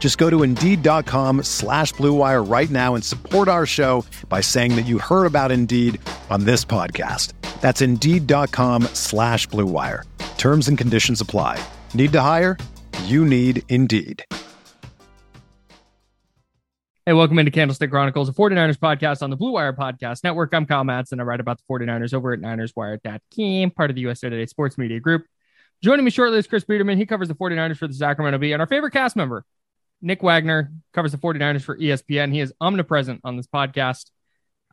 Just go to Indeed.com slash BlueWire right now and support our show by saying that you heard about Indeed on this podcast. That's Indeed.com slash BlueWire. Terms and conditions apply. Need to hire? You need Indeed. Hey, welcome into Candlestick Chronicles, a 49ers podcast on the Blue Wire Podcast Network. I'm Kyle Matz, and I write about the 49ers over at NinersWire.com, part of the USA Today Sports Media Group. Joining me shortly is Chris Biderman. He covers the 49ers for the Sacramento Bee, and our favorite cast member, Nick Wagoner, covers the 49ers for ESPN. He is omnipresent on this podcast,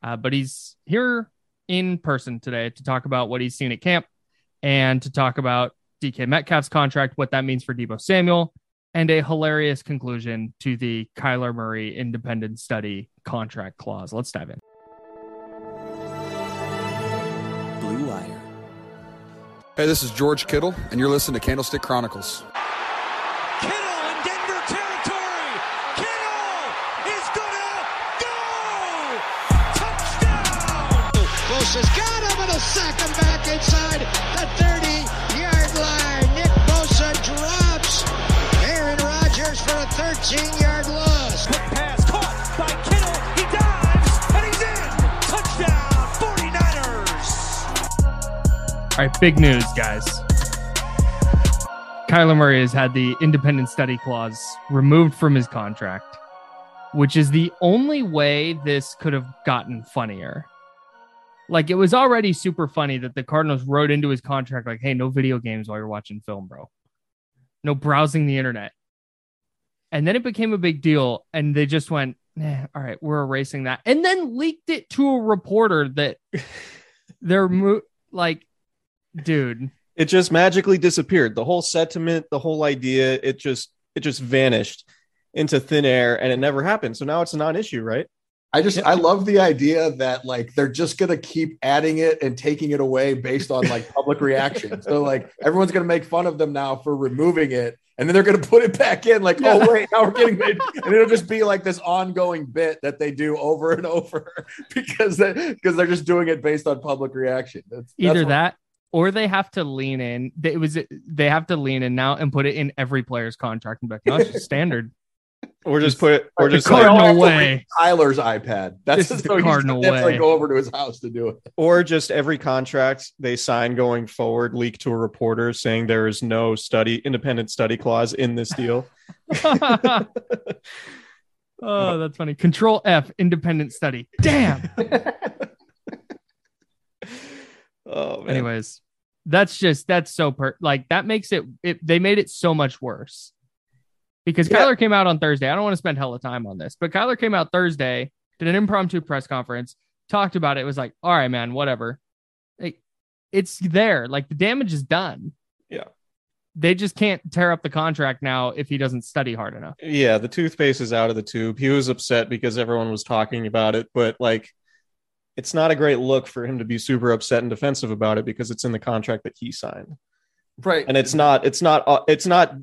uh, but he's here in person today to talk about what he's seen at camp and to talk about DK Metcalf's contract, what that means for Deebo Samuel, and a hilarious conclusion to the Kyler Murray independent study contract clause. Let's dive in. Blue Wire. Hey, this is George Kittle, and you're listening to Candlestick Chronicles. Inside the 30-yard line. Nick Bosa drops Aaron Rodgers for a 13-yard loss. Quick pass caught by Kittle. He dives and he's in. Touchdown 49ers. All right, big news, guys. Kyler Murray has had the independent study clause removed from his contract, which is the only way this could have gotten funnier. Like it was already super funny that the Cardinals wrote into his contract, like, hey, no video games while you're watching film, bro. No browsing the internet. And then it became a big deal, and they just went, eh, all right, we're erasing that. And then leaked it to a reporter that they're mo- like, dude, it just magically disappeared the whole sentiment the whole idea it just it just vanished into thin air and it never happened so now it's a non-issue right I just I love the idea that like they're just gonna keep adding it and taking it away based on like public reaction. So like everyone's gonna make fun of them now for removing it, and then they're gonna put it back in. Like, oh wait, now we're getting made, and it'll just be like this ongoing bit that they do over and over because they because they're just doing it based on public reaction. That's, that's either what- that or they have to lean in. They- It was they have to lean in now and put it in every player's contract and be like, no, it's just standard. Or just put it or The just They Cardinal all like, way. Tyler's iPad. That's This is the so Cardinal that's like way. go over to his house to do it. or just every contract they sign going forward leak to a reporter saying there is no study independent study clause in this deal oh, that's funny. Control F, independent study. Damn. oh man. Anyways, that's just that's so per like that makes it, it they made it so much worse because Yeah. Kyler came out on Thursday. I don't want to spend hella time on this, but Kyler came out Thursday, did an impromptu press conference, talked about it. Was like, all right, man, whatever. Like, it's there. Like the damage is done. Yeah. They just can't tear up the contract now if he doesn't study hard enough. yeah the toothpaste is out of the tube he was upset because everyone was talking about it but like it's not a great look for him to be super upset and defensive about it because it's in the contract that he signed Right. and it's not it's not uh, it's not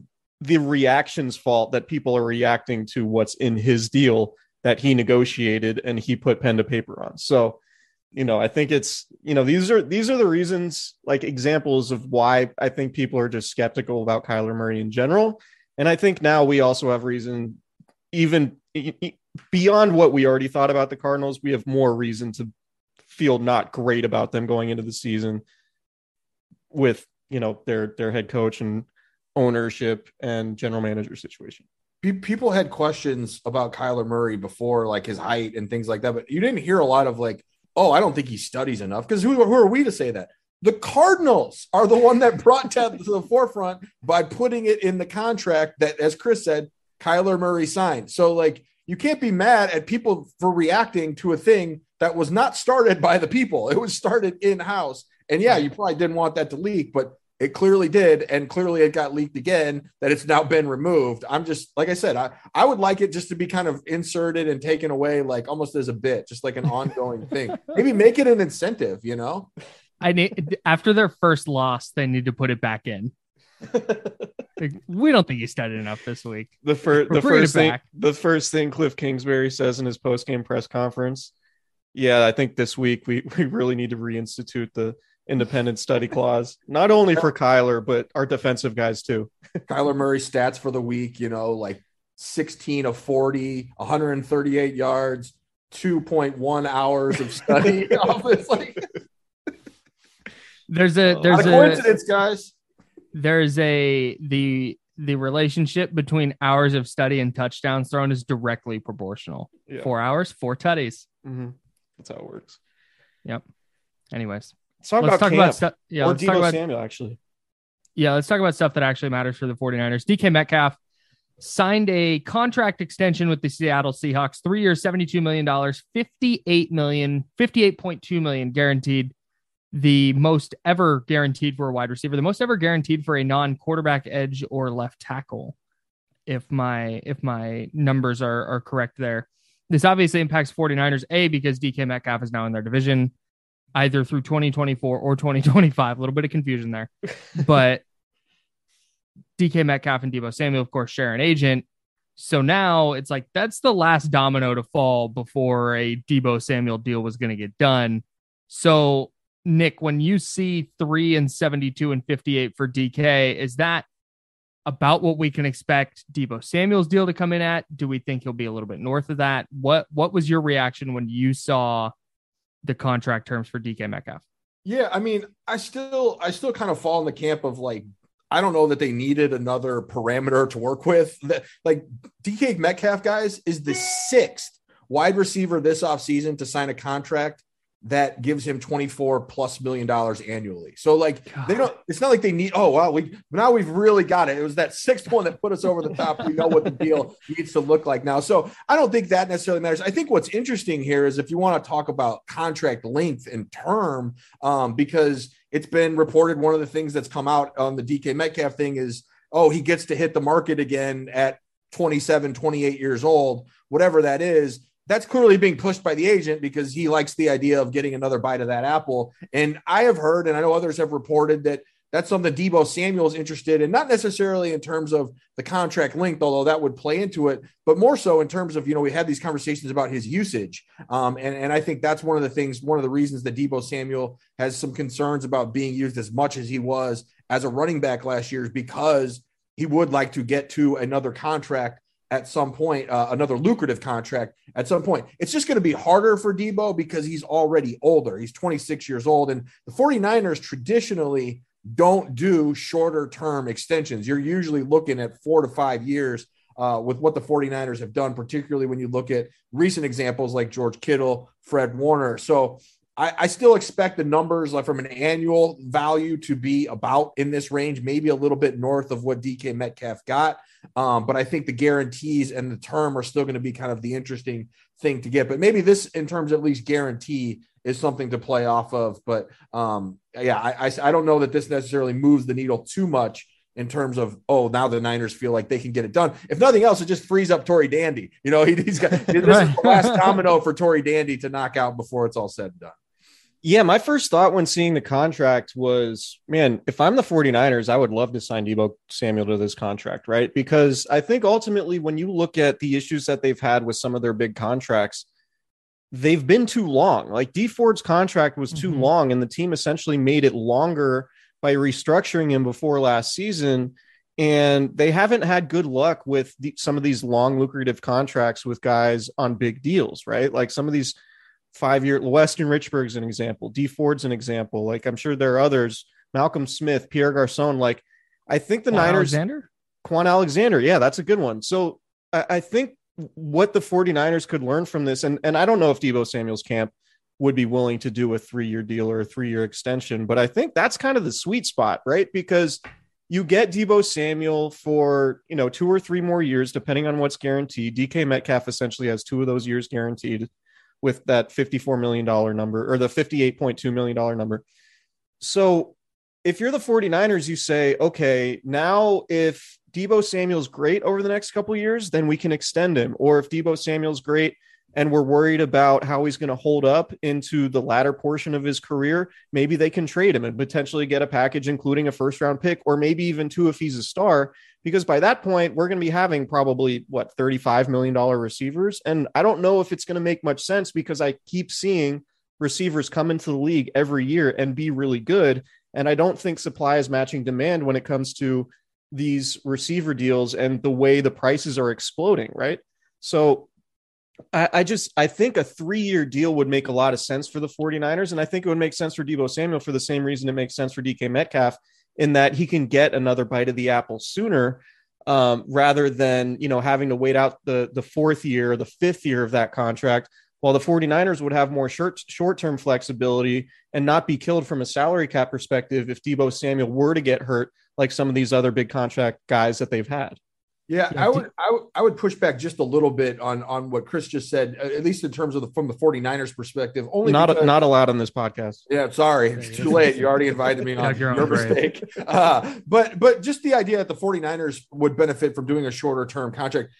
the reaction's fault that people are reacting to what's in his deal that he negotiated and he put pen to paper on. So you know i think it's you know these are these are the reasons like examples of why i think people are just skeptical about kyler murray in general. And i think now we also have reason even beyond what we already thought about the cardinals we have more reason to feel not great about them going into the season with you know their their head coach and ownership and general manager situation. People had questions about Kyler Murray before, like his height and things like that, but you didn't hear a lot of like, "Oh, I don't think he studies enough." Because who, who are we to say that? The Cardinals are the one that brought that to the forefront by putting it in the contract that, as Chris said, Kyler Murray signed. So, like, you can't be mad at people for reacting to a thing that was not started by the people. It was started in house. And yeah, you probably didn't want that to leak, but it clearly did. And clearly it got leaked again that it's now been removed. I'm just, like I said, I, I would like it just to be kind of inserted and taken away, like almost as a bit, just like an ongoing thing. Maybe make it an incentive, you know? I need after their first loss, they need to put it back in. Like, we don't think he studied enough this week. The first, We're the first thing, back. the first thing Cliff Kingsbury says in his post game press conference. Yeah, I think this week we we really need to reinstitute the independent study clause, not only for Kyler but our defensive guys too. Kyler Murray stats for the week, you know, like 16 of 40, 138 yards, 2.1 hours of study. it's like There's a there's a a coincidence, guys. there's a the the relationship between hours of study and touchdowns thrown is directly proportional. Yeah. Four hours, four tutties. Mhm. That's how it works. Yep. Anyways, Let's talk let's about talk camp. about stuff. Yeah, or let's talk Deebo about Samuel actually. yeah, let's talk about stuff that actually matters for the 49ers. DK Metcalf signed a contract extension with the Seattle Seahawks, three years, $72 million, 58 million, 58.2 million guaranteed. The most ever guaranteed for a wide receiver, the most ever guaranteed for a non-quarterback edge or left tackle. If my if my numbers are are correct there. This obviously impacts 49ers, A, because DK Metcalf is now in their division, either through 2024 or 2025. A little bit of confusion there. But DK Metcalf and Deebo Samuel, of course, share an agent. So now it's like that's the last domino to fall before a Deebo Samuel deal was going to get done. So, Nick, when you see three and 72 and 58 for DK, is that about what we can expect Deebo Samuel's deal to come in at? Do we think he'll be a little bit north of that? What what was your reaction when you saw the contract terms for DK Metcalf? Yeah, I mean, I still I still kind of fall in the camp of like I don't know that they needed another parameter to work with. Like DK Metcalf guys is the sixth wide receiver this offseason to sign a contract that gives him 24 plus million dollars annually. So like they don't it's not like they need oh wow we now we've really got it. It was that sixth one that put us over the top. We know what the deal needs to look like now. So I don't think that necessarily matters. I think what's interesting here is if you want to talk about contract length and term um, because it's been reported one of the things that's come out on the DK Metcalf thing is oh he gets to hit the market again at 27 28 years old whatever that is that's clearly being pushed by the agent because he likes the idea of getting another bite of that apple and I have heard and I know others have reported that that's something Deebo Samuel is interested in, not necessarily in terms of the contract length, although that would play into it, but more so in terms of, you know, we had these conversations about his usage. Um, and, and I think that's one of the things, one of the reasons that Deebo Samuel has some concerns about being used as much as he was as a running back last year is because he would like to get to another contract at some point, uh, another lucrative contract at some point. It's just going to be harder for Deebo because he's already older. He's 26 years old. And the 49ers traditionally don't do shorter term extensions. You're usually looking at four to five years uh, with what the 49ers have done, particularly when you look at recent examples like George Kittle, Fred Warner. So I, I still expect the numbers like from an annual value to be about in this range, maybe a little bit north of what DK Metcalf got. Um, but I think the guarantees and the term are still going to be kind of the interesting thing to get. But maybe this, in terms of at least guarantee, is something to play off of. But um, yeah, I, I, I don't know that this necessarily moves the needle too much in terms of oh now the Niners feel like they can get it done. If nothing else, it just frees up Tory Dandy. You know he, he's got this is the last domino for Tory Dandy to knock out before it's all said and done. Yeah, my first thought when seeing the contract was, man, if I'm the 49ers, I would love to sign Deebo Samuel to this contract, right? Because I think ultimately, when you look at the issues that they've had with some of their big contracts, they've been too long. Like Dee Ford's contract was too Mhm. long, and the team essentially made it longer by restructuring him before last season. And they haven't had good luck with the, some of these long, lucrative contracts with guys on big deals, right? Like some of these five year Weston Richburg's an example, Dee Ford's an example. Like I'm sure there are others, Malcolm Smith, Pierre Garcon. Like I think the Kwon Niners, Alexander? Kwon Alexander, yeah, that's a good one. So I, I think what the 49ers could learn from this, and, and I don't know if Deebo Samuel's camp would be willing to do a three year deal or a three year extension. But I think that's kind of the sweet spot, right? Because you get Deebo Samuel for you know two or three more years, depending on what's guaranteed. DK Metcalf essentially has two of those years guaranteed with that $54 million number or the $58.2 million number. So if you're the 49ers, you say, okay, now if Deebo Samuel's great over the next couple years, then we can extend him. Or if Deebo Samuel's great and we're worried about how he's going to hold up into the latter portion of his career, maybe they can trade him and potentially get a package, including a first round pick, or maybe even two if he's a star. Because by that point, we're going to be having probably what $35 million receivers. And I don't know if it's going to make much sense because I keep seeing receivers come into the league every year and be really good. And I don't think supply is matching demand when it comes to these receiver deals and the way the prices are exploding, right? So I, just I think a three-year deal would make a lot of sense for the 49ers. And I think it would make sense for Deebo Samuel for the same reason it makes sense for DK Metcalf in that he can get another bite of the apple sooner um, rather than you know having to wait out the the fourth year, or the fifth year of that contract while the 49ers would have more short short-term flexibility and not be killed from a salary cap perspective if Deebo Samuel were to get hurt like some of these other big contract guys that they've had. Yeah, I would, I would I would push back just a little bit on on what Chris just said, at least in terms of the from the 49ers perspective. Only not because, not allowed on this podcast. Yeah, sorry, it's too late. You already invited me on your, your mistake. Uh, but but just the idea that the 49ers would benefit from doing a shorter term contract.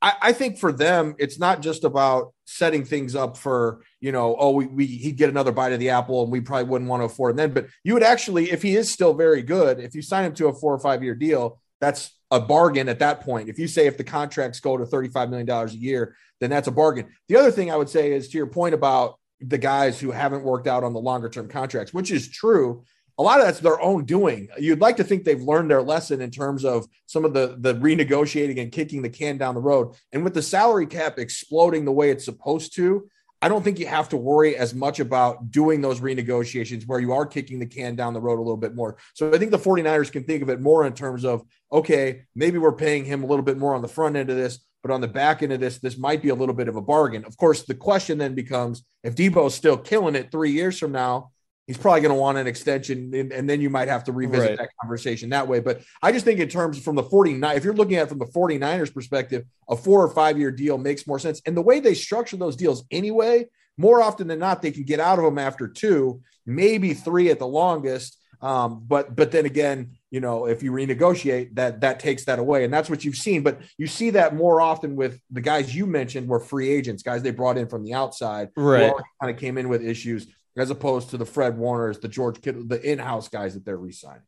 I, I think for them, it's not just about setting things up for you know, oh, we, we he'd get another bite of the apple, and we probably wouldn't want to afford him then. But you would actually, if he is still very good, if you sign him to a four or five year deal, that's a bargain at that point. If you say if the contracts go to $35 million a year, then that's a bargain. The other thing I would say is to your point about the guys who haven't worked out on the longer term contracts, which is true. A lot of that's their own doing. You'd like to think they've learned their lesson in terms of some of the the renegotiating and kicking the can down the road. And with the salary cap exploding the way it's supposed to, I don't think you have to worry as much about doing those renegotiations where you are kicking the can down the road a little bit more. So I think the 49ers can think of it more in terms of, okay, maybe we're paying him a little bit more on the front end of this, but on the back end of this, this might be a little bit of a bargain. Of course, the question then becomes if Deebo's still killing it three years from now, he's probably going to want an extension and, and, then you might have to revisit right. that conversation that way. But i just think in terms from the 49 if you're looking at from the 49ers perspective a four or five year deal makes more sense. And the way they structure those deals anyway more often than not they can get out of them after two maybe three at the longest. Um, but but then again you know if you renegotiate that that takes that away. And that's what you've seen. But you see that more often with the guys you mentioned were free agents guys they brought in from the outside. Right. Kind of came in with issues as opposed to the Fred Warners, the George Kittle, the in-house guys that they're re-signing.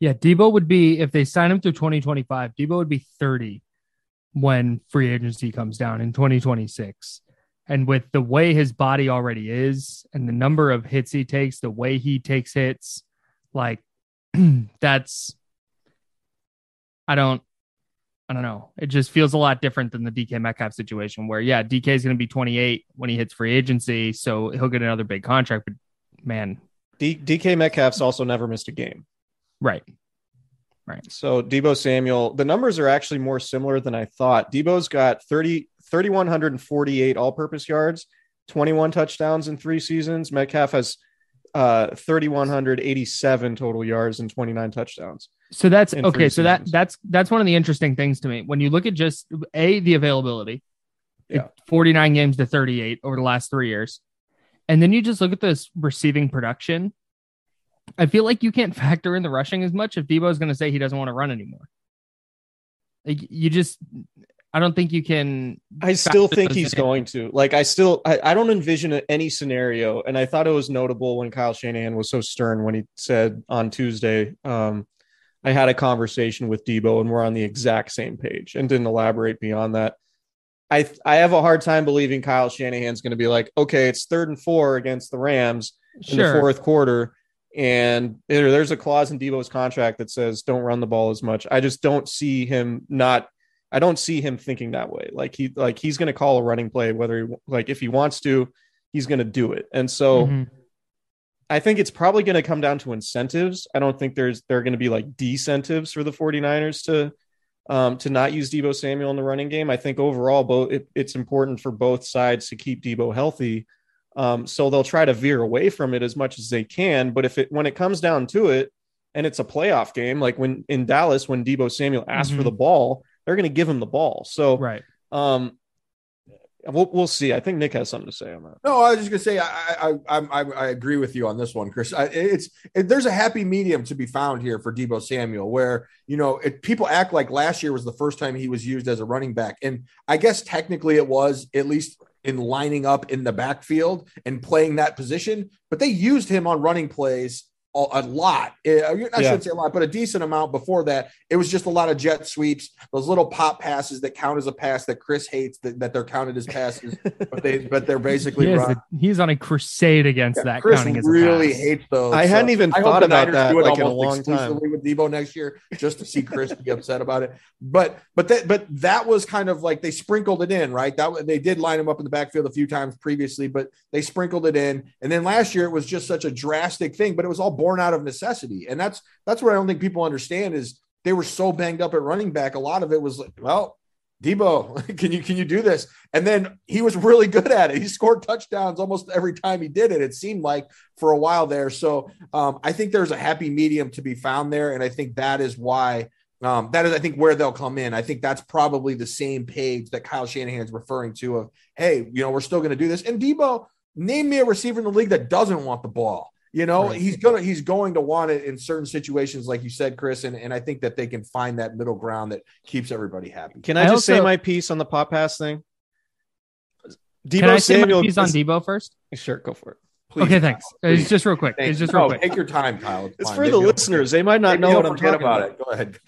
Yeah, Deebo would be if they sign him through 2025. Deebo would be 30 when free agency comes down in 2026. And with the way his body already is and the number of hits he takes, the way he takes hits, like that's I don't I don't know. It just feels a lot different than the DK Metcalf situation where, yeah, DK is going to be 28 when he hits free agency. So he'll get another big contract. But man, D- DK Metcalf's also never missed a game. Right. Right. So Deebo Samuel, the numbers are actually more similar than I thought. Deebo's got 30, 3,148 all purpose yards, 21 touchdowns in three seasons. Metcalf has uh, 3,187 total yards and 29 touchdowns. So that's okay. So that that's that's one of the interesting things to me when you look at just a the availability, yeah, 49 games to 38 over the last three years, and then you just look at this receiving production. I feel like you can't factor in the rushing as much if Deebo is going to say he doesn't want to run anymore. Like you just I don't think you can. I still think he's going to. Like, I still, I, I don't envision any scenario. And I thought it was notable when Kyle Shanahan was so stern when he said on Tuesday, um, I had a conversation with Deebo and we're on the exact same page and didn't elaborate beyond that. I I have a hard time believing Kyle Shanahan's going to be like, okay, it's third and four against the Rams in the fourth quarter, and there's a clause in Deebo's contract that says don't run the ball as much. I just don't see him not I don't see him thinking that way. Like he like he's going to call a running play whether he like if he wants to, he's going to do it. And so mm-hmm. I think it's probably going to come down to incentives. I don't think there's there are going to be like decentives for the 49ers to um, to not use Deebo Samuel in the running game. I think overall both it, it's important for both sides to keep Deebo healthy. Um, so they'll try to veer away from it as much as they can. But if it when it comes down to it, and it's a playoff game, like when in Dallas, when Deebo Samuel asked Mhm. for the ball, they're going to give him the ball. So Right. um, we'll we'll see. I think Nick has something to say on that. No, I was just gonna say I I I, I, I agree with you on this one, Chris. I, it's it, there's a happy medium to be found here for Deebo Samuel, where you know it, people act like last year was the first time he was used as a running back, and I guess technically it was at least in lining up in the backfield and playing that position, but they used him on running plays a, a lot. Eh, I shouldn't say a lot, but a decent amount before that. It was just a lot of jet sweeps, those little pop passes that count as a pass that Chris hates that, that they're counted as passes, but they but they're basically He run. a- he's on a crusade against that Chris counting as a really pass. hates those. I hadn't even I thought about Niners that, do it like, in a almost long time. exclusively with Deebo next year, just to see Chris be upset about it. But but that but that was kind of like they sprinkled it in, right? That they did line him up in the backfield a few times previously, but they sprinkled it in. And then last year it was just such a drastic thing, but it was all born out of necessity. And that's that's what I don't think people understand is they were so banged up at running back. A lot of it was like, well, Deebo, can you can you do this? And then he was really good at it. He scored touchdowns almost every time he did it. It seemed like for a while there. So um, I think there's a happy medium to be found there, and I think that is why um, that is I think where they'll come in. I think that's probably the same page that Kyle Shanahan is referring to of hey, you know, we're still going to do this. And Deebo, name me a receiver in the league that doesn't want the ball. You know, Right. he's gonna he's going to want it in certain situations, like you said, Chris, and, and I think that they can find that middle ground that keeps everybody happy. Can I, I just say my piece on the pop pass thing? Deebo Can I say Samuel. my piece on Deebo first? Sure, go for it. Please, okay, thanks. Uh, Kyle, It's just real quick. Thank It's just real No, quick. Take your time, Kyle. It's fine. for Maybe the you'll listeners. They might not Maybe know what I'm talking about about. it. Go ahead.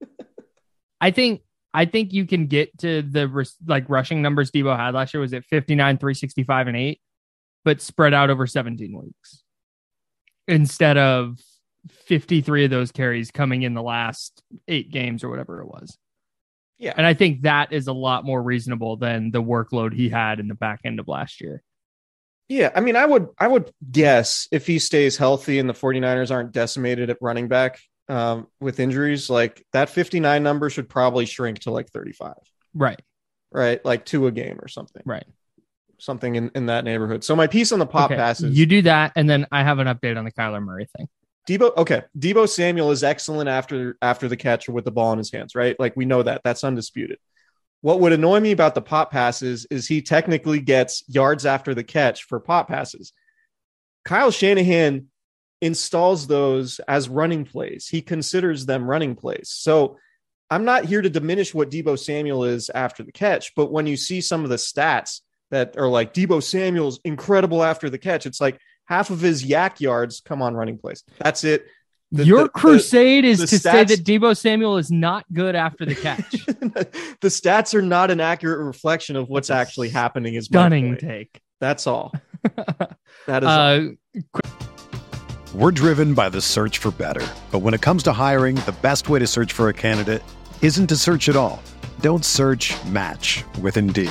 I think I think you can get to the like rushing numbers Deebo had last year was at 59, 365, and eight, but spread out over 17 weeks instead of 53 of those carries coming in the last eight games or whatever it was. Yeah. And I think that is a lot more reasonable than the workload he had in the back end of last year. Yeah, I mean, I would I would guess if he stays healthy and the 49ers aren't decimated at running back um, with injuries, like that 59 number should probably shrink to like 35, Right. right? Like two a game or something, Right. Something in, in that neighborhood. So my piece on the pop Okay, passes, You do that, and then I have an update on the Kyler Murray thing. Deebo, okay, Deebo Samuel is excellent after after the catcher with the ball in his hands, right? Like we know that that's undisputed. What would annoy me about the pop passes is he technically gets yards after the catch for pop passes. Kyle Shanahan installs those as running plays. He considers them running plays. So I'm not here to diminish what Deebo Samuel is after the catch, but when you see some of the stats that are like Deebo Samuel's incredible after the catch, it's like half of his YAC yards come on running plays. That's it. The- Your the- the- crusade is the to say that Deebo Samuel is not good after the catch. the stats are not an accurate reflection of what's actually happening. Is Stunning point. take. That's all. That is all. Uh, We're driven by the search for better. But when it comes to hiring, the best way to search for a candidate isn't to search at all. Don't search match with Indeed.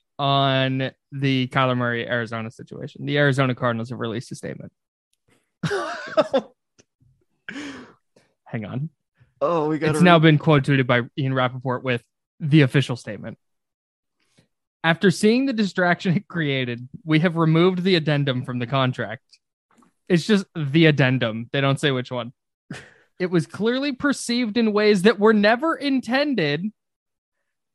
on the Kyler Murray Arizona situation. The Arizona Cardinals have released a statement. Hang on. oh, we got It's now been quoted by Ian Rapoport with the official statement. After seeing the distraction it created, we have removed the addendum from the contract. It's just the addendum. They don't say which one. It was clearly perceived in ways that were never intended.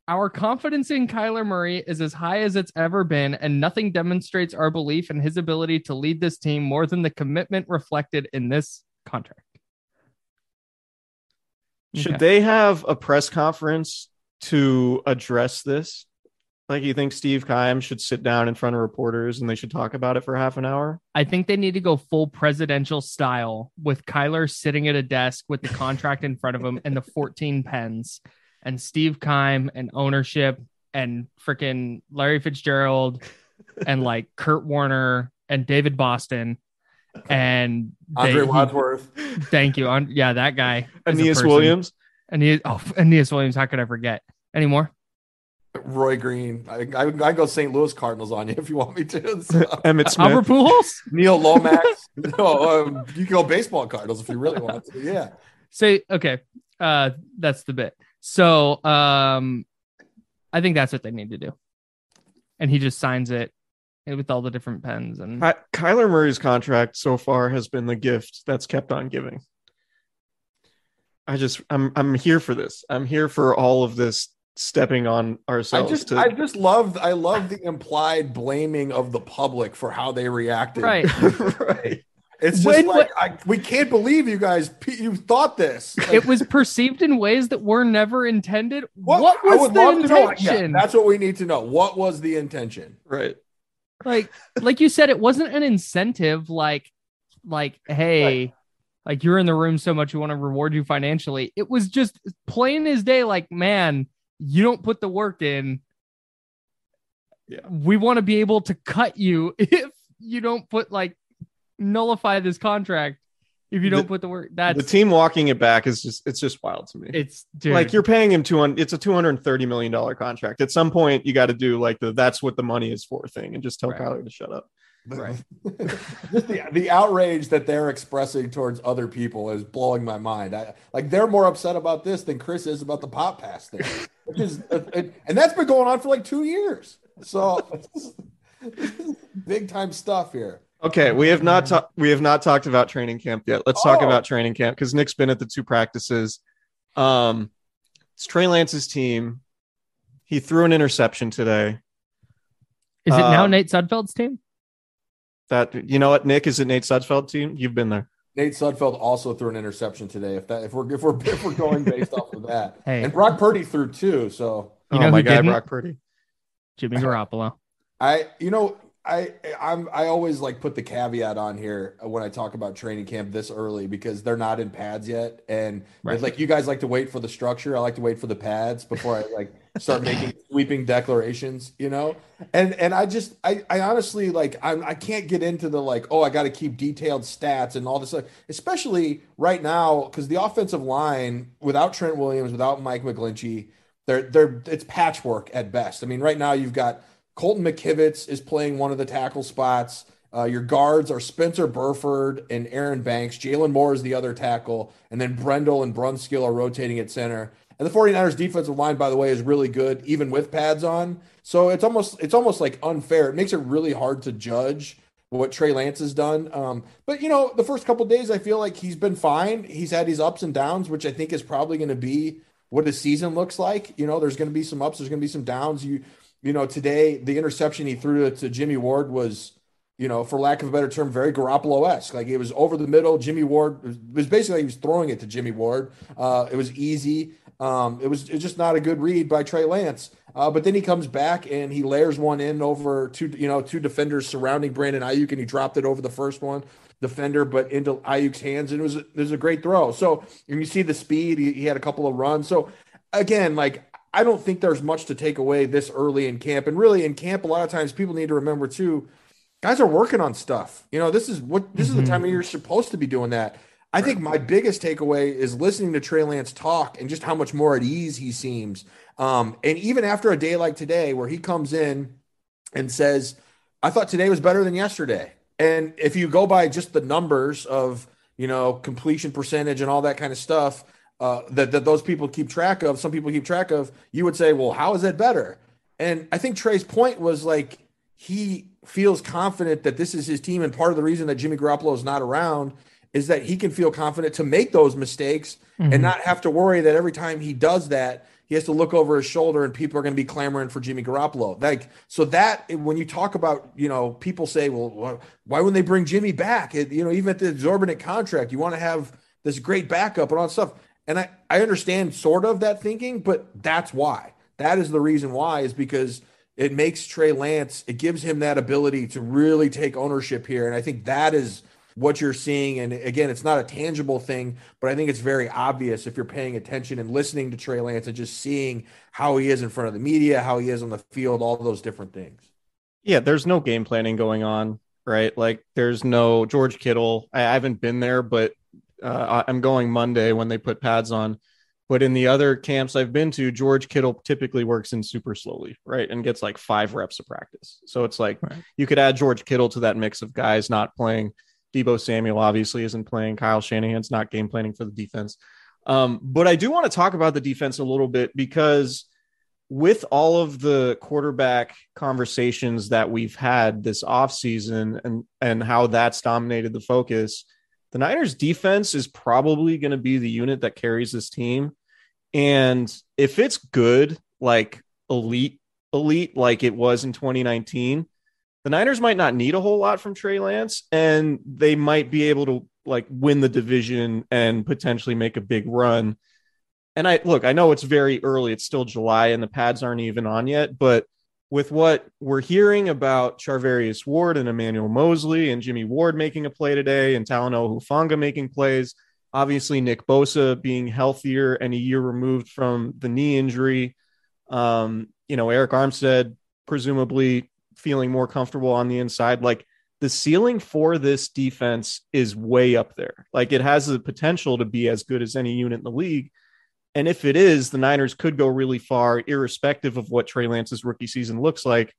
Our confidence in Kyler Murray is as high as it's ever been, and nothing demonstrates our belief in his ability to lead this team more than the commitment reflected in this contract. Should Okay. they have a press conference to address this? Like, you think Steve Keim should sit down in front of reporters and they should talk about it for half an hour? I think they need to go full presidential style with Kyler sitting at a desk with the contract in front of him and the 14 pens and Steve Keim and ownership and freaking Larry Fitzgerald and like Kurt Warner and David Boston and they- Andre he- Wadsworth. thank you. On, yeah, that guy. is a Aeneas person. Williams? Aeneas, oh, Aeneas Williams. How could I forget? Any more? Roy Green. I, I, I go St. Louis Cardinals on you if you want me to. So, Emmitt Smith. Albert Pujols? Neil Lomax. no, um, you can go baseball Cardinals if you really want to. Yeah. Say okay. Uh that's the bit. So um I think that's what they need to do. And he just signs it with all the different pens and Ky- Kyler Murray's contract so far has been the gift that's kept on giving. I just I'm I'm here for this. I'm here for all of this stepping on ourselves. I ourselves just to I just love I love the implied blaming of the public for how they reacted. right. right. It's just When- like I, we can't believe you guys you thought this. Like, It was perceived in ways that were never intended. What, I was the love to know- yeah, intention? that's what we need to know. What was the intention? Right. like like you said, it wasn't an incentive like like, hey, like you're in the room so much we want to reward you financially. It was just plain as day, like, man, you don't put the work in. Yeah. We want to be able to cut you if you don't put like nullify this contract if you don't The- put the work. That's the team walking it back is just it's just wild to me. it's dude, like you're paying him two hundred. it's a 230 million dollar contract. At some point you got to do like the that's what the money is for thing and just tell Right. Kyler to shut up. Right. Just the, the outrage that they're expressing towards other people is blowing my mind. I, like they're more upset about this than Chris is about the pop pass thing, which is, and that's been going on for like two years. So big time stuff here. Okay, we have not ta- we have not talked about training camp yet. Let's talk Oh. about training camp because Nick's been at the two practices. Um, it's Trey Lance's team. He threw an interception today. is it now um, Nate Sudfeld's team? That you know what, Nick is it Nate Sudfeld team? You've been there. Nate Sudfeld also threw an interception today. If that if we're if we're if we're going based off of that, Hey. and Brock Purdy threw two. So You oh know my who guy, didn't? Brock Purdy. Jimmy Garoppolo. I, you know, I, I'm, I always like put the caveat on here when I talk about training camp this early because they're not in pads yet, and Right. like you guys like to wait for the structure. I like to wait for the pads before I like start making sweeping declarations, you know. And and I just, I, I honestly like, I'm, I can't get into the like, oh, I got to keep detailed stats and all this stuff, especially right now because the offensive line without Trent Williams, without Mike McGlinchey, they're they're it's patchwork at best. I mean, right now you've got Colton McKivitz is playing one of the tackle spots. Uh, your guards are Spencer Burford and Aaron Banks. Jaylon Moore is the other tackle. And then Brendel and Brunskill are rotating at center. And the 49ers defensive line, by the way, is really good, even with pads on. So it's almost it's almost like unfair. It makes it really hard to judge what Trey Lance has done. Um, but you know, the first couple days, I feel like he's been fine. He's had his ups and downs, which I think is probably going to be what his season looks like. You know, there's going to be some ups, there's going to be some downs. You, you know, today the interception he threw to, Jimmy Ward was, you know, for lack of a better term, very Garoppolo esque. Like it was over the middle. Jimmy Ward it was basically he was throwing it to Jimmy Ward. Uh, it was easy. Um, it was it's just not a good read by Trey Lance. Uh, but then he comes back and he layers one in over two, you know, two defenders surrounding Brandon Aiyuk, and he dropped it over the first one defender, but into Aiyuk's hands, and it was it was a great throw. So and you see the speed. He, he had a couple of runs. So again, like I don't think there's much to take away this early in camp. And really, in camp, a lot of times people need to remember too, guys are working on stuff. You know, this is what this is the time of year you're supposed to be doing that. I think my biggest takeaway is listening to Trey Lance talk and just how much more at ease he seems. Um, and even after a day like today, where he comes in and says, I thought today was better than yesterday. And if you go by just the numbers of, you know, completion percentage and all that kind of stuff uh, that, that those people keep track of, some people keep track of, you would say, well, how is that better? And I think Trey's point was like, he feels confident that this is his team. And part of the reason that Jimmy Garoppolo is not around is that he can feel confident to make those mistakes Mhm. and not have to worry that every time he does that, he has to look over his shoulder and people are going to be clamoring for Jimmy Garoppolo. Like, so that when you talk about, you know, people say, well, why wouldn't they bring Jimmy back? It- you know, even at the exorbitant contract, you want to have this great backup and all that stuff. And I, I understand sort of that thinking, but that's why. That is the reason why, is because it makes Trey Lance, it gives him that ability to really take ownership here. And I think that is what you're seeing. And again, it's not a tangible thing, but I think it's very obvious if you're paying attention and listening to Trey Lance and just seeing how he is in front of the media, how he is on the field, all those different things. Yeah, there's no game planning going on, right? Like there's no George Kittle. I, haven't been there, but uh, I'm going Monday when they put pads on. But in the other camps I've been to, George Kittle typically works in super slowly, right? And gets like five reps of practice. So it's like Right. you could add George Kittle to that mix of guys not playing. Deebo Samuel obviously isn't playing. Kyle Shanahan's not game planning for the defense. Um, but I do want to talk about the defense a little bit because with all of the quarterback conversations that we've had this offseason and and how that's dominated the focus, the Niners defense is probably going to be the unit that carries this team. And if it's good, like elite, elite, like it was in 2019, the Niners might not need a whole lot from Trey Lance, and they might be able to like win the division and potentially make a big run. And I look, I know it's very early, it's still July, and the pads aren't even on yet, but with what we're hearing about Charvarius Ward and Emmanuel Moseley and Jimmy Ward making a play today and Talanoa Hufanga making plays, obviously Nick Bosa being healthier and a year removed from the knee injury. Um, you know, Arik Armstead presumably feeling more comfortable on the inside. Like the ceiling for this defense is way up there. Like it has the potential to be as good as any unit in the league. And if it is, the Niners could go really far, irrespective of what Trey Lance's rookie season looks like.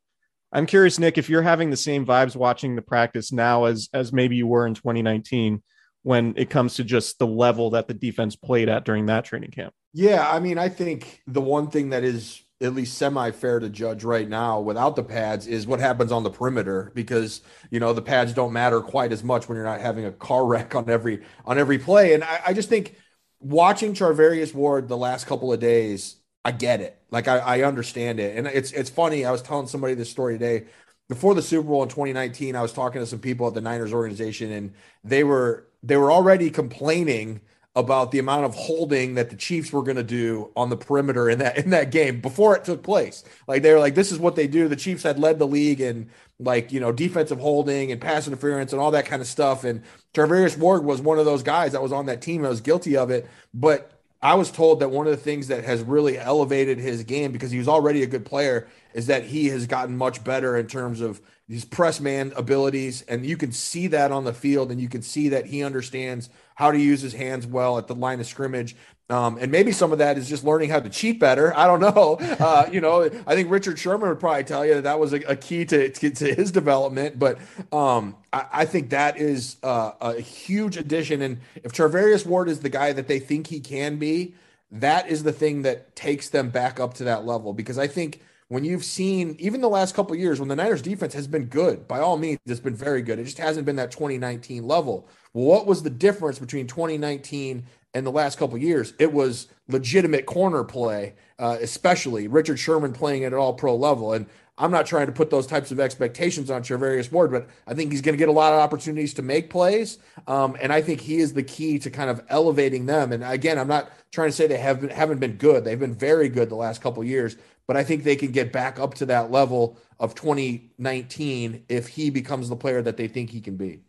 I'm curious, Nick, if you're having the same vibes watching the practice now as as maybe you were in 2019 when it comes to just the level that the defense played at during that training camp. Yeah, I mean, I think the one thing that is at least semi fair to judge right now without the pads is what happens on the perimeter because you know the pads don't matter quite as much when you're not having a car wreck on every on every play. And I, I just think watching Charvarius Ward the last couple of days, I get it. Like I, I understand it. And it's it's funny. I was telling somebody this story today. Before the Super Bowl in 2019, I was talking to some people at the Niners organization, and they were they were already complaining about the amount of holding that the Chiefs were going to do on the perimeter in that in that game before it took place. Like they were like, this is what they do. The Chiefs had led the league in like you know defensive holding and pass interference and all that kind of stuff. And Charvarius Ward was one of those guys that was on that team that was guilty of it. But I was told that one of the things that has really elevated his game because he was already a good player is that he has gotten much better in terms of his press man abilities. And you can see that on the field and you can see that he understands how to use his hands well at the line of scrimmage. Um, and maybe some of that is just learning how to cheat better. I don't know. Uh, you know, I think Richard Sherman would probably tell you that that was a, a key to, to, his development. But um, I, I think that is uh, a huge addition. And if Charvarius Ward is the guy that they think he can be, that is the thing that takes them back up to that level. Because I think when you've seen even the last couple of years when the Niners defense has been good, by all means, it's been very good. It just hasn't been that 2019 level. Well, what was the difference between 2019 and the last couple years? It was legitimate corner play, uh, especially Richard Sherman playing at an all pro level. And I'm not trying to put those types of expectations on Charvarius Ward, but I think he's going to get a lot of opportunities to make plays. Um, and I think he is the key to kind of elevating them. And again, I'm not trying to say they haven't haven't been good. They've been very good the last couple years, but I think they can get back up to that level of 2019 if he becomes the player that they think he can be.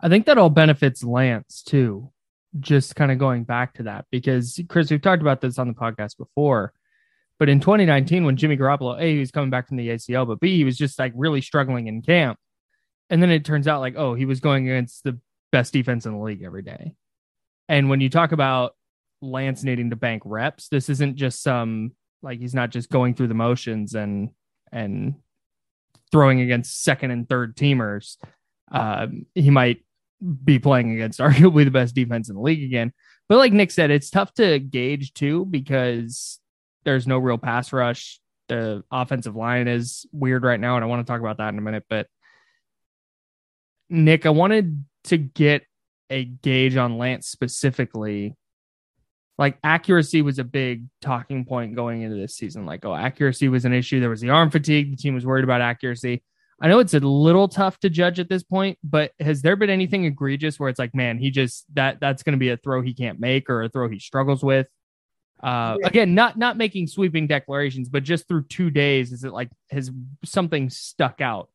I think that all benefits Lance too. Just kind of going back to that because Chris, we've talked about this on the podcast before, but in 2019 when Jimmy Garoppolo, a he was coming back from the ACL, but b he was just like really struggling in camp, and then it turns out like oh he was going against the best defense in the league every day, and when you talk about Lance needing to bank reps, this isn't just some like he's not just going through the motions and and throwing against second and third teamers, um, he might be playing against arguably the best defense in the league again. But like Nick said, it's tough to gauge too because there's no real pass rush. The offensive line is weird right now, and I want to talk about that in a minute. But Nick, I wanted to get a gauge on Lance specifically. Like accuracy was a big talking point going into this season. Like, oh, accuracy was an issue. There was the arm fatigue. The team was worried about accuracy. I know it's a little tough to judge at this point, but has there been anything egregious where it's like, man, he just that that's going to be a throw he can't make or a throw he struggles with? Uh. Again, not not making sweeping declarations, but just through two days, is it like has something stuck out?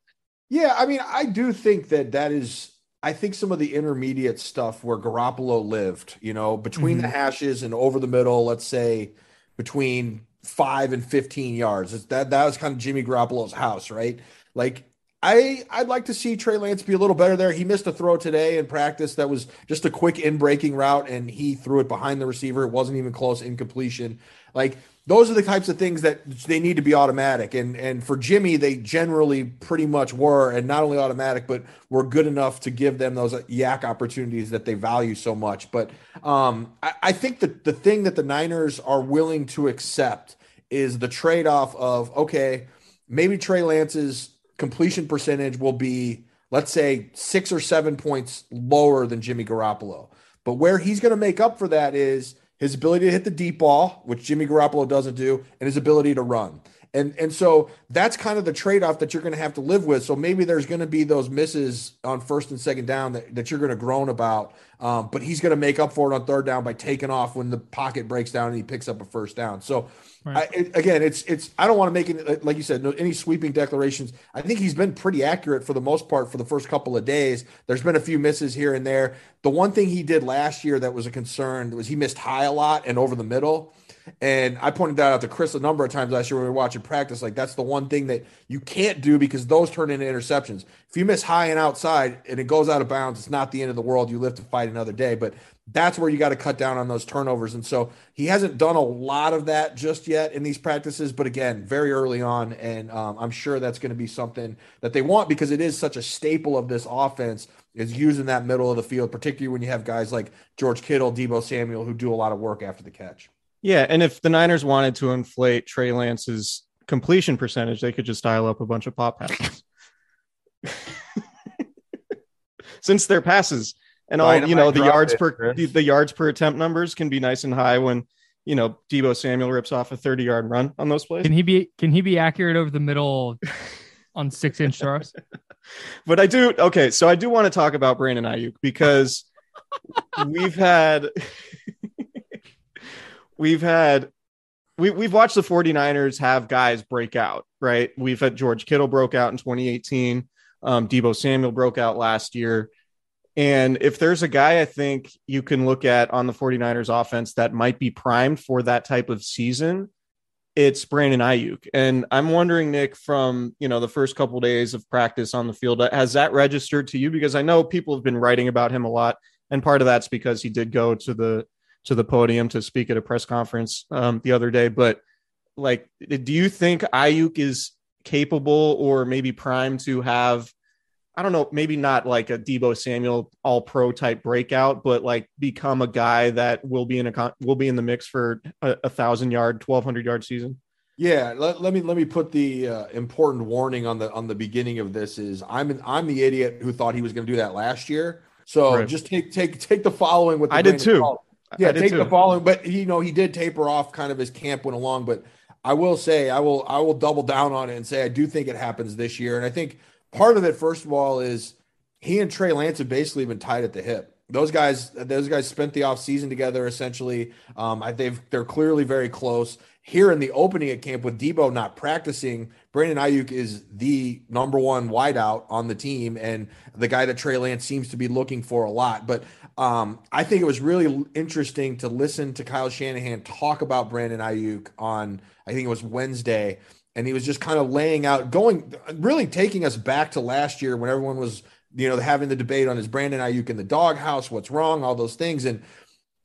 Yeah, I mean, I do think that that is. I think some of the intermediate stuff where Garoppolo lived, you know, between mm-hmm. the hashes and over the middle, let's say between five and 15 yards. That that was kind of Jimmy Garoppolo's house, right? Like I I'd like to see Trey Lance be a little better there. He missed a throw today in practice that was just a quick in breaking route, and he threw it behind the receiver. It wasn't even close, incompletion. Like those are the types of things that they need to be automatic. And and for Jimmy, they generally pretty much were, and not only automatic, but were good enough to give them those YAC opportunities that they value so much. But um, I, I think that the thing that the Niners are willing to accept is the trade off of okay, maybe Trey Lance's completion percentage will be, let's say, six or seven points lower than Jimmy Garoppolo. But where he's going to make up for that is his ability to hit the deep ball, which Jimmy Garoppolo doesn't do, and his ability to run. And and so that's kind of the trade-off that you're going to have to live with. So maybe there's going to be those misses on first and second down that, that you're going to groan about. Um, but he's going to make up for it on third down by taking off when the pocket breaks down and he picks up a first down. So Right. I, it, again, it's it's. I don't want to make it like you said, no, any sweeping declarations. I think he's been pretty accurate for the most part for the first couple of days. There's been a few misses here and there. The one thing he did last year that was a concern was he missed high a lot and over the middle. And I pointed that out to Chris a number of times last year when we were watching practice. Like that's the one thing that you can't do because those turn into interceptions. If you miss high and outside and it goes out of bounds, it's not the end of the world. You live to fight another day. But that's where you got to cut down on those turnovers. And so he hasn't done a lot of that just yet in these practices. But again, very early on, and um, I'm sure that's going to be something that they want because it is such a staple of this offense is using that middle of the field, particularly when you have guys like George Kittle, Deebo Samuel, who do a lot of work after the catch. Yeah, and if the Niners wanted to inflate Trey Lance's completion percentage, they could just dial up a bunch of pop passes. Since their passes and all, you know, the yards it, per the, the, yards per attempt numbers can be nice and high when you know Deebo Samuel rips off a 30 yard run on those plays. Can he be can he be accurate over the middle on six inch throws? but I do okay, so I do want to talk about Brandon Aiyuk because we've had we've had we, we've watched the 49ers have guys break out, right? We've had George Kittle broke out in 2018. Um, Deebo Samuel broke out last year. And if there's a guy I think you can look at on the 49ers offense that might be primed for that type of season, it's Brandon Aiyuk. And I'm wondering, Nick, from you know the first couple of days of practice on the field, has that registered to you? Because I know people have been writing about him a lot, and part of that's because he did go to the to the podium to speak at a press conference um, the other day. But like, do you think Aiyuk is capable or maybe primed to have? I don't know, maybe not like a Deebo Samuel all pro type breakout, but like become a guy that will be in a will be in the mix for a, a thousand yard, twelve hundred yard season. Yeah, let, let, me let me put the uh, important warning on the on the beginning of this is I'm I'm the idiot who thought he was going to do that last year. So right. just take take take the following with the I did too. Yeah, take the following, but you know he did taper off kind of as camp went along. But I will say I will I will double down on it and say I do think it happens this year, and I think part of it first of all is he and Trey Lance have basically been tied at the hip. Those guys, those guys spent the off season together essentially. Um, I, they've they're clearly very close. Here in the opening at camp with Deebo not practicing, Brandon Aiyuk is the number one wideout on the team and the guy that Trey Lance seems to be looking for a lot. But um, I think it was really interesting to listen to Kyle Shanahan talk about Brandon Aiyuk on, I think it was Wednesday. And he was just kind of laying out, going, really taking us back to last year when everyone was, you know, having the debate on his Brandon Aiyuk in the doghouse, what's wrong, all those things. And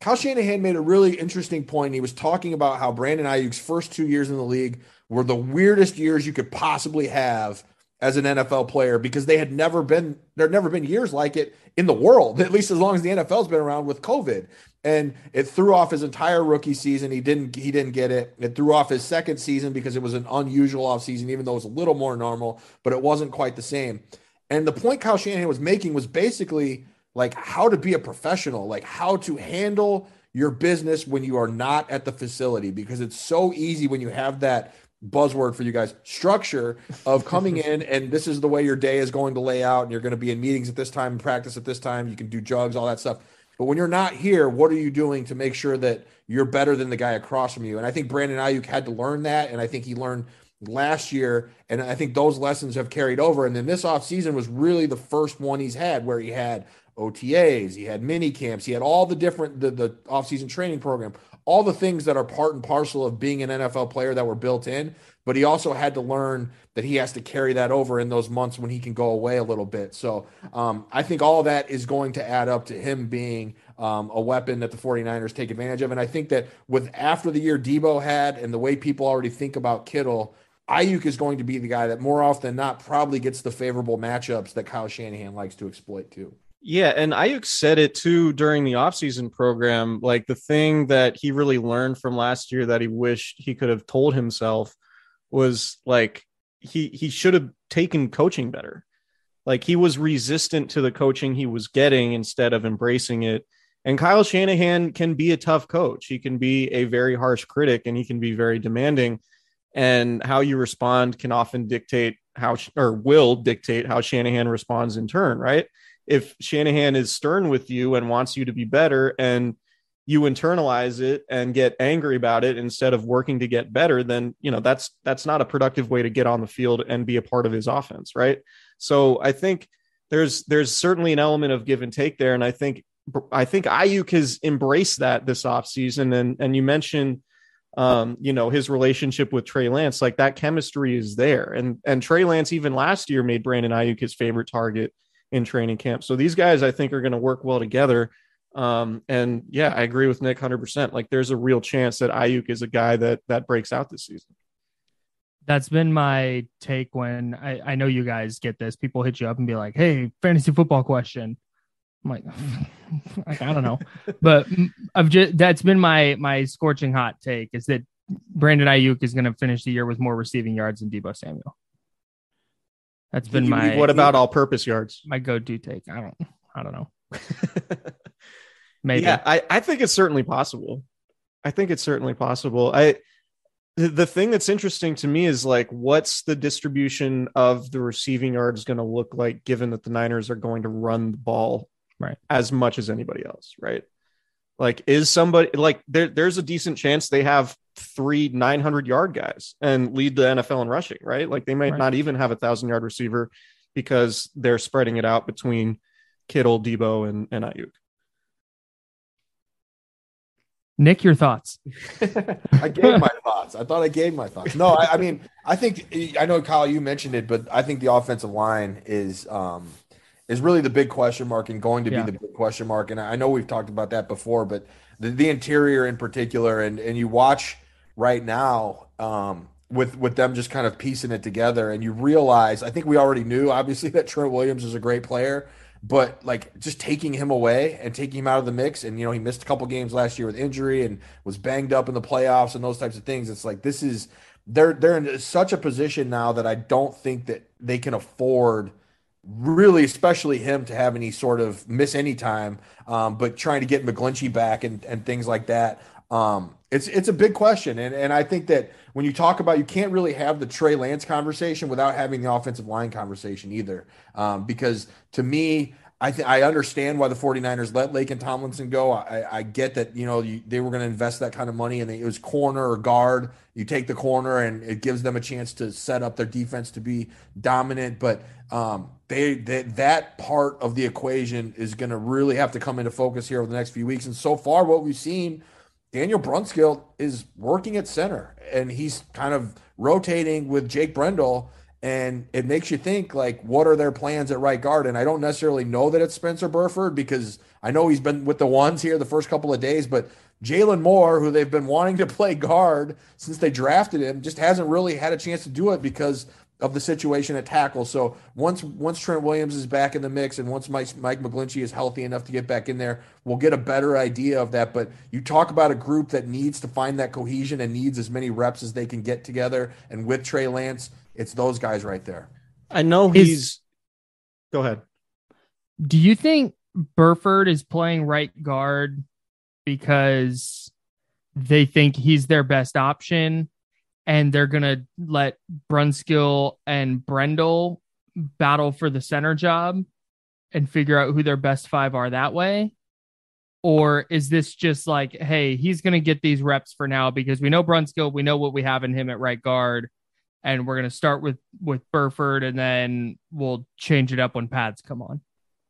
Kyle Shanahan made a really interesting point. He was talking about how Brandon Aiyuk's first two years in the league were the weirdest years you could possibly have as an NFL player because they had never been there had never been years like it in the world, at least as long as the NFL's been around with COVID. And it threw off his entire rookie season. He didn't he didn't get it. It threw off his second season because it was an unusual offseason, even though it was a little more normal, but it wasn't quite the same. And the point Kyle Shanahan was making was basically like how to be a professional, like how to handle your business when you are not at the facility because it's so easy when you have that buzzword for you guys structure of coming in and this is the way your day is going to lay out and you're going to be in meetings at this time and practice at this time. You can do jugs all that stuff. But when you're not here what are you doing to make sure that you're better than the guy across from you? And i think brandon aiyuk had to learn that and i think he learned last year and i think those lessons have carried over. And then this offseason was really the first one he's had where he had otas he had mini camps he had all the different the, the offseason training program all the things that are part and parcel of being an NFL player that were built in. But he also had to learn that he has to carry that over in those months when he can go away a little bit. So um, I think all that is going to add up to him being um, a weapon that the 49ers take advantage of. And I think that with after the year Deebo had and the way people already think about Kittle, Aiyuk is going to be the guy that more often than not probably gets the favorable matchups that Kyle Shanahan likes to exploit too. Yeah, and Aiyuk said it too during the offseason program. Like the thing that he really learned from last year that he wished he could have told himself was like he he should have taken coaching better. Like he was resistant to the coaching he was getting instead of embracing it. And Kyle Shanahan can be a tough coach. He can be a very harsh critic and he can be very demanding. And how you respond can often dictate how or will dictate how Shanahan responds in turn, right? If Shanahan is stern with you and wants you to be better and you internalize it and get angry about it instead of working to get better then you know that's that's not a productive way to get on the field and be a part of his offense right? So i think there's there's certainly an element of give and take there. And i think i think Aiyuk has embraced that this offseason. And and you mentioned um you know his relationship with Trey Lance like that chemistry is there. And and Trey Lance even last year made Brandon Aiyuk his favorite target in training camp. So these guys, I think, are going to work well together. Um, and yeah, I agree with Nick 100%. Like there's a real chance that Aiyuk is a guy that that breaks out this season. That's been my take when I, I know you guys get this. People hit you up and be like, hey, fantasy football question. I'm like, like I don't know, but I've just that's been my my scorching hot take is that Brandon Aiyuk is going to finish the year with more receiving yards than Deebo Samuel. That's been my. What about all-purpose yards? My go-to take. I don't. I don't know. Maybe. Yeah, I, I think it's certainly possible. I think it's certainly possible. I the thing that's interesting to me is like what's the distribution of the receiving yards going to look like given that the Niners are going to run the ball right as much as anybody else, right? Like, is somebody like there? There's a decent chance they have three 900 yard guys and lead the NFL in rushing, right? Like, they might right. not even have a thousand yard receiver because they're spreading it out between Kittle, Deebo, and and Aiyuk. Nick, your thoughts? I gave my thoughts. I thought I gave my thoughts. No, I, I, mean, I think I know Kyle, you mentioned it, but I think the offensive line is um, is really the big question mark and going to yeah. be the big question mark. And I know we've talked about that before, but the, the interior in particular, and and you watch right now um, with with them just kind of piecing it together, and you realize I think we already knew obviously that Trent Williams is a great player, but like just taking him away and taking him out of the mix, and you know he missed a couple games last year with injury and was banged up in the playoffs and those types of things. It's like this is they're they're in such a position now that I don't think that they can afford really, especially him, to have any sort of miss any time. Um, but trying to get McGlinchey back and, and things like that, um, it's it's a big question. And and I think that when you talk about, you can't really have the Trey Lance conversation without having the offensive line conversation either. Um, because to me, I th- I understand why the 49ers let Laken Tomlinson go. I, I get that, you know, you, they were going to invest that kind of money and it was corner or guard. You take the corner and it gives them a chance to set up their defense to be dominant. But um, they, they that part of the equation is going to really have to come into focus here over the next few weeks. And so far, what we've seen, Daniel Brunskill is working at center and he's kind of rotating with Jake Brendel and it makes you think like what are their plans at right guard? And i don't necessarily know that it's spencer burford because i know he's been with the ones here the first couple of days but Jaylon moore who they've been wanting to play guard since they drafted him just hasn't really had a chance to do it because of the situation at tackle. So once once Trent Williams is back in the mix and once Mike, Mike McGlinchey is healthy enough to get back in there, we'll get a better idea of that. But you talk about a group that needs to find that cohesion and needs as many reps as they can get together. And with Trey Lance, it's those guys right there. I know Is- he's. Go ahead. Do you think Burford is playing right guard because they think he's their best option and they're to let Brunskill and Brendel battle for the center job and figure out who their best five are that way? Or is this just like, hey, he's to get these reps for now because we know Brunskill, we know what we have in him at right guard, and we're to start with with Burford, and then we'll change it up when pads come on.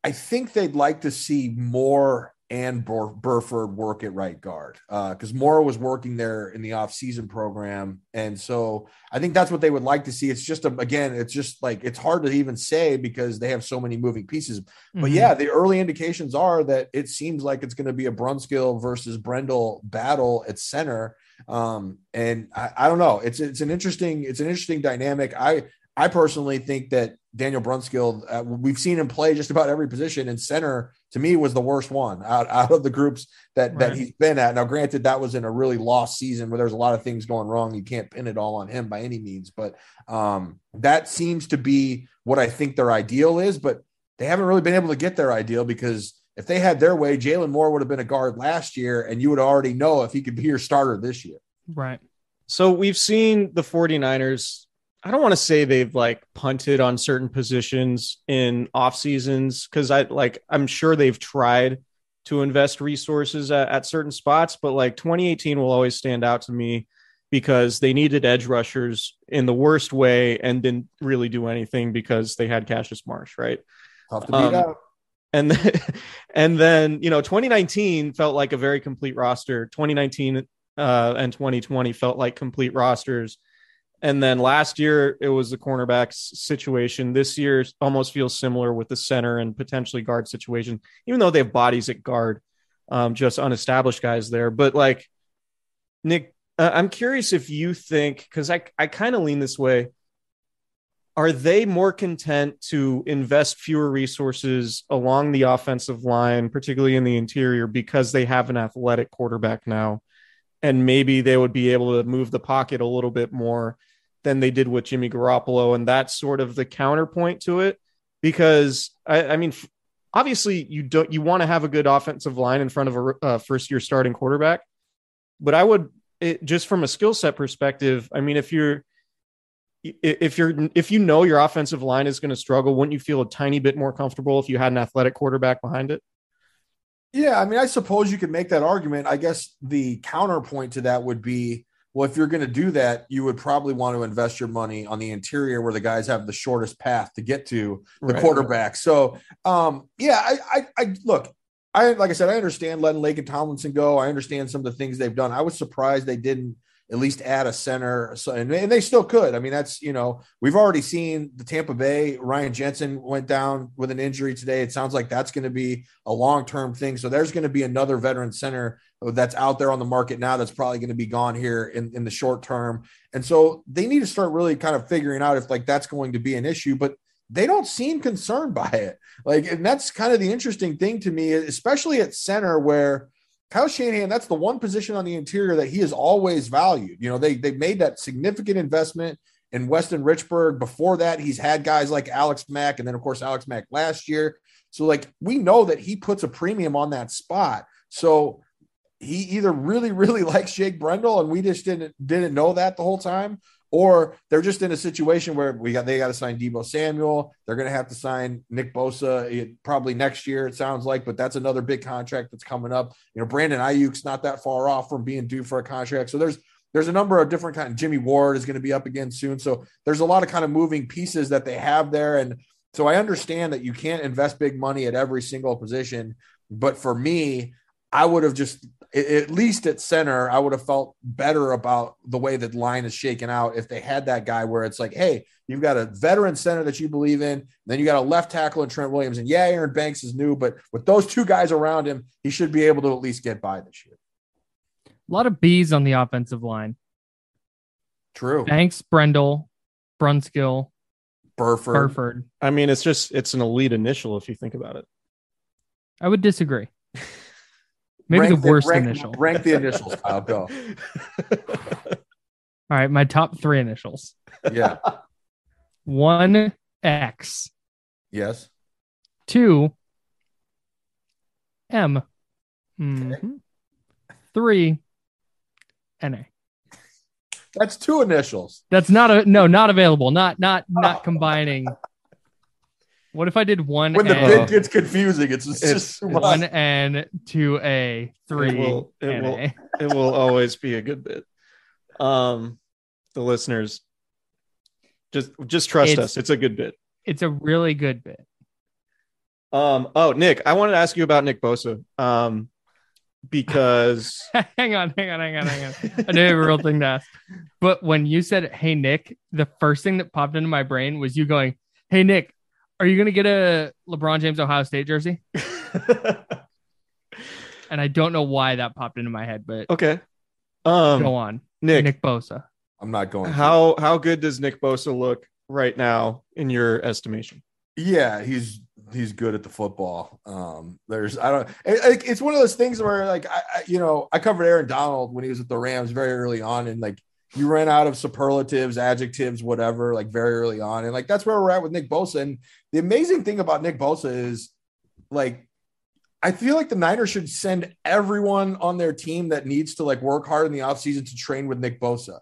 I think they'd like to see more and Bur- Burford work at right guard because Moore was working there in the off-season program, and so I think that's what they would like to see. It's just a, again, it's just like it's hard to even say because they have so many moving pieces. But Mhm. yeah, the early indications are that it seems like it's going to be a Brunskill versus Brendel battle at center. Um, and I, I don't know. It's it's an interesting it's an interesting dynamic. I I personally think that Daniel Brunskill, uh, we've seen him play just about every position, and center to me was the worst one out, out of the groups that that he's been at. Now, granted, that was in a really lost season where there's a lot of things going wrong. You can't pin it all on him by any means, but um, that seems to be what I think their ideal is. But they haven't really been able to get their ideal because if they had their way, Jaylon Moore would have been a guard last year, and you would already know if he could be your starter this year. Right. So we've seen the 49ers. I don't want to say they've like punted on certain positions in off seasons because I like I'm sure they've tried to invest resources at, at certain spots, but like 2018 will always stand out to me because they needed edge rushers in the worst way and didn't really do anything because they had Cassius Marsh, right? Tough to beat Um, out. and then, and then you know 2019 felt like a very complete roster 2019 uh, and 2020 felt like complete rosters and then last year it was the cornerbacks situation this year almost feels similar with the center and potentially guard situation even though they have bodies at guard um, just unestablished guys there but like nick uh, i'm curious if you think because i, I kind of lean this way are they more content to invest fewer resources along the offensive line, particularly in the interior, because they have an athletic quarterback now? And maybe they would be able to move the pocket a little bit more than they did with Jimmy Garoppolo. And that's sort of the counterpoint to it. Because I, I mean, obviously you don't you want to have a good offensive line in front of a uh, first year starting quarterback. But I would it, just from a skill set perspective, I mean, if you're if you're if you know your offensive line is going to struggle, wouldn't you feel a tiny bit more comfortable if you had an athletic quarterback behind it? Yeah, I mean, I suppose you could make that argument. I guess the counterpoint to that would be well, if you're going to do that, you would probably want to invest your money on the interior where the guys have the shortest path to get to the Right. quarterback. So, um, yeah, I, I, I look, I like I said, I understand letting Laken Tomlinson go. I understand some of the things they've done. I was surprised they didn't at least add a center, so, and, and they still could. I mean, that's you know, we've already seen the Tampa Bay. Ryan Jensen went down with an injury today. It sounds like that's going to be a long term thing. So there's going to be another veteran center that's out there on the market now that's probably going to be gone here in, in the short term. And so they need to start really kind of figuring out if like that's going to be an issue, but they don't seem concerned by it. Like, and that's kind of the interesting thing to me, especially at center where Kyle Shanahan, that's the one position on the interior that he has always valued. You know, they they made that significant investment in Weston Richburg. Before that, he's had guys like Alex Mack, and then of course Alex Mack last year. So like we know that he puts a premium on that spot. So he either really, really likes Jake Brendel, and we just didn't didn't know that the whole time, or they're just in a situation where we got they got to sign Deebo Samuel. They're going to have to sign Nick Bosa eh, probably next year. It sounds like, but that's another big contract that's coming up. You know, Brandon Aiyuk's not that far off from being due for a contract. So there's there's a number of different kind. Jimmy Ward is going to be up again soon. So there's a lot of kind of moving pieces that they have there, and so I understand that you can't invest big money at every single position. But for me, I would have just at least at center, I would have felt better about the way that line is shaken out if they had that guy where it's like, hey, you've got a veteran center that you believe in, then you got a left tackle in Trent Williams, and yeah, Aaron Banks is new, but with those two guys around him, he should be able to at least get by this year. A lot of B's on the offensive line. True. Banks, Brendel, Brunskill, Burford. Burford. I mean, it's just it's an elite initial if you think about it. I would disagree. Maybe Rank the worst rank, initial. Rank the initials. Kyle, go. All right, my top three initials. Yeah. One X, Yes. two M, Mm-hmm. three NA. That's two initials. That's not a no, not available. Not not not combining. What if I did one When the N, bid gets confusing, it's, it's It's just too one much. N, two A, three It will, it NA? will, it will always be a good bit. Um, the listeners, just just trust It's- us. It's a good bit. It's a really good bit. Um, oh, Nick, I wanted to ask you about Nick Bosa. Um, because hang on, hang on, hang on, hang on. I do have a real thing to ask. But when you said, Hey Nick, the first thing that popped into my brain was you going, Hey Nick, are you gonna get a LeBron James Ohio State jersey? And I don't know why that popped into my head, but okay. Um, go on. Nick, Nick Bosa. I'm not going. to. how how good does Nick Bosa look right now in your estimation? Yeah, he's he's good at the football. Um, there's I don't. It, it's one of those things where like I, I you know I covered Aaron Donald when he was with the Rams very early on, and like you ran out of superlatives, adjectives, whatever, like very early on, and like that's where we're at with Nick Bosa. And the amazing thing about Nick Bosa is like. I feel like the Niners should send everyone on their team that needs to like work hard in the offseason to train with Nick Bosa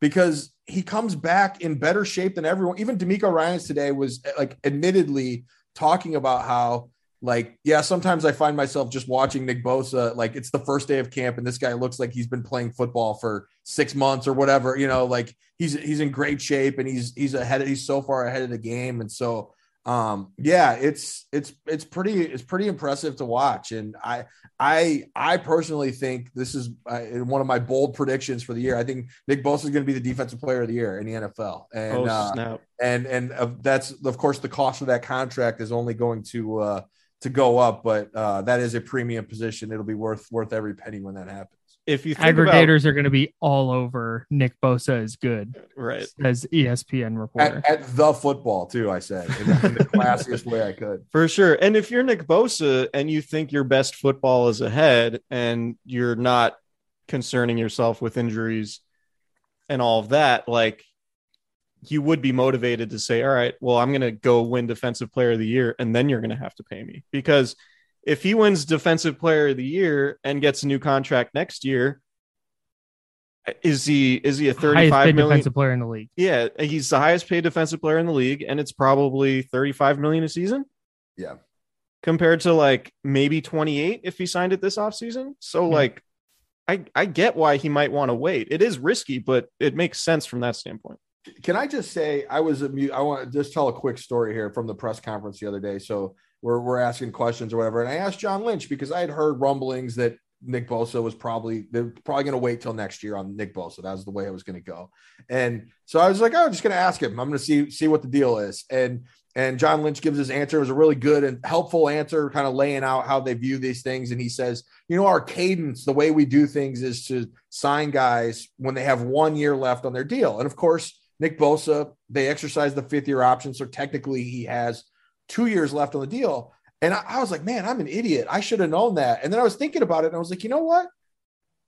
because he comes back in better shape than everyone. Even DeMeco Ryans today was like admittedly talking about how like yeah sometimes I find myself just watching Nick Bosa like it's the first day of camp and this guy looks like he's been playing football for six months or whatever you know like he's he's in great shape and he's he's ahead of, he's so far ahead of the game. And so um yeah it's it's it's pretty it's pretty impressive to watch. And i i i personally think this is uh, one of my bold predictions for the year. I think nick bosa is going to be the defensive player of the year in the nfl and oh uh, and and uh, that's of course the cost of that contract is only going to uh to go up but uh that is a premium position. It'll be worth worth every penny when that happens If you think Aggregators are going to be all over Nick Bosa is good, right, as ESPN reporter. at, at the football too i said in, the- in the classiest way i could For sure. And if you're Nick Bosa and you think your best football is ahead and you're not concerning yourself with injuries and all of that, like you would be motivated to say, all right, well, I'm going to go win defensive player of the year and then you're going to have to pay me. Because if he wins defensive player of the year and gets a new contract next year, is he is he a Highest 35 paid million? defensive player in the league. Yeah, he's the highest paid defensive player in the league, and it's probably 35 million a season. Yeah. Compared to like maybe 28 if he signed it this offseason. So Yeah. like I I get why he might want to wait. It is risky, but it makes sense from that standpoint. Can I just say I was a mute? I want to just tell a quick story here from the press conference the other day. So we're we're asking questions or whatever, and I asked John Lynch because I had heard rumblings that Nick Bosa was probably they're probably going to wait till next year on Nick Bosa. That was the way it was going to go, and so I was like, oh, I'm just going to ask him. I'm going to see see what the deal is, and and John Lynch gives his answer. It was a really good and helpful answer, kind of laying out how they view these things. And he says, you know, our cadence, the way we do things is to sign guys when they have one year left on their deal. And of course, Nick Bosa, they exercise the fifth year option. So technically he has two years left on the deal. And I, I was like, man, I'm an idiot. I should have known that. And then I was thinking about it and I was like, you know what?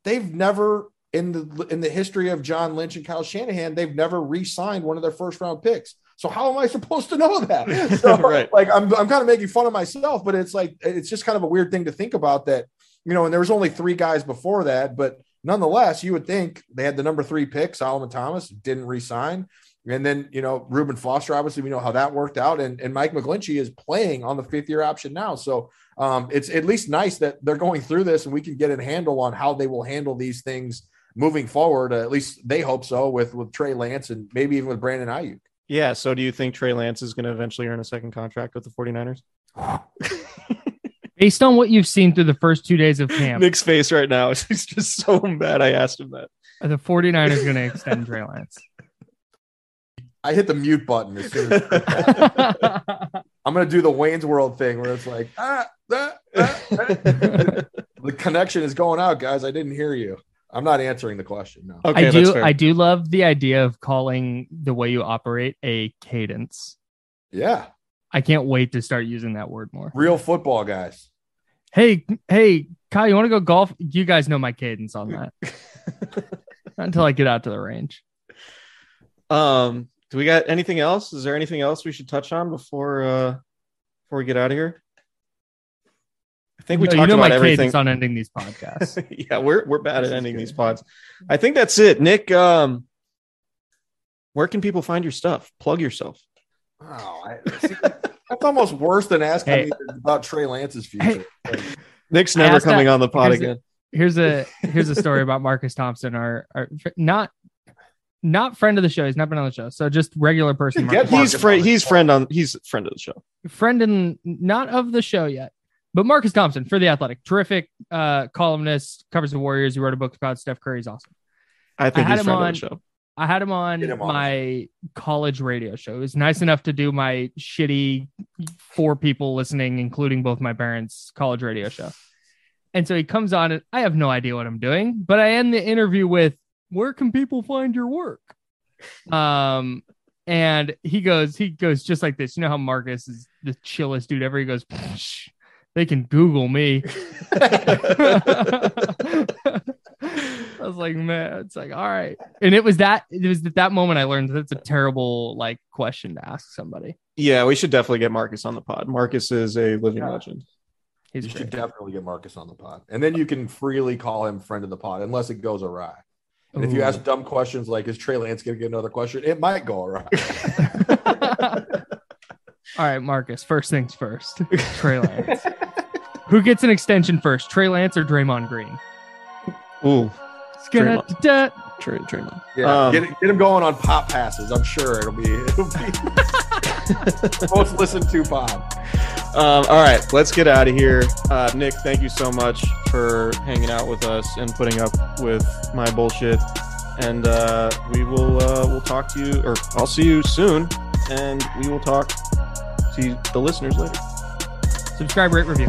They've never in the in the history of John Lynch and Kyle Shanahan, they've never re-signed one of their first round picks. So how am I supposed to know that? So, Right. Like I'm I'm kind of making fun of myself, but it's like it's just kind of a weird thing to think about that, you know, and there was only three guys before that, but nonetheless, you would think they had the number three pick, Solomon Thomas, didn't re-sign. And then, you know, Reuben Foster, obviously, we know how that worked out. And, and Mike McGlinchey is playing on the fifth year option now. So um, it's at least nice that they're going through this and we can get a handle on how they will handle these things moving forward. Uh, at least they hope so with, with Trey Lance and maybe even with Brandon Aiyuk. Yeah. So do you think Trey Lance is going to eventually earn a second contract with the 49ers? Based on what you've seen through the first two days of camp, Nick's face right now is he's just so mad I asked him that. are the 49ers going to extend Trey Lance? I hit the mute button as soon as I'm going to do the Wayne's World thing where it's like, ah, ah, ah, ah. the connection is going out, guys. I didn't hear you. I'm not answering the question. No. Okay, I do. I do love the idea of calling the way you operate a cadence. Yeah. I can't wait to start using that word more. Real football guys. Hey, hey, Kyle, you want to go golf? You guys know my cadence on that. Not until I get out to the range. Um, do we got anything else? Is there anything else we should touch on before uh before we get out of here? I think we No, talked you know about my everything. cadence on ending these podcasts. yeah, we're we're bad This at ending good. these pods. I think that's it. Nick, um, where can people find your stuff? Plug yourself. Oh, I, see, that's almost worse than asking Hey. me about Trey Lance's future. Like, Nick's never coming that- on the pod here's a- again. here's a here's a story about Marcus Thompson, our, our not not friend of the show. He's not been on the show, so just regular person. Get Marcus. Marcus He's friend. on He's friend on. He's friend of the show. friend and not of the show yet, but Marcus Thompson for the Athletic, terrific uh, columnist, covers the Warriors. He wrote a book about Steph Curry. He's awesome. I think I had he's him on- the show. I had him on, him on. my college radio show. He was nice enough to do my shitty four people listening, including both my parents' college radio show. And so he comes on, and I have no idea what I'm doing, but I end the interview with, "Where can people find your work?" Um, and he goes, he goes just like this. You know how Marcus is the chillest dude ever. He goes, "Psh, "They can Google me." I was like, man, it's like, all right. And it was that it was at that moment I learned that's a terrible like question to ask somebody. Yeah, we should definitely get Marcus on the pod. Marcus is a living Yeah. legend. He's you great. should definitely get Marcus on the pod. And then you can freely call him friend of the pod unless it goes awry. And if you ask dumb questions like, is Trey Lance going to get another question? It might go awry. all right, Marcus, first things first. Trey Lance. Who gets an extension first, Trey Lance or Draymond Green? Ooh, Ska-da-da-da. Trey, Draymond. Yeah, Um, get, get him going on pop passes. I'm sure it'll be, it'll be most listened to pod. Um, all right, let's get out of here. Uh, Nick, thank you so much for hanging out with us and putting up with my bullshit. And uh, we will uh, we'll talk to you, or I'll see you soon, and we will talk to the listeners later. Subscribe, rate, review.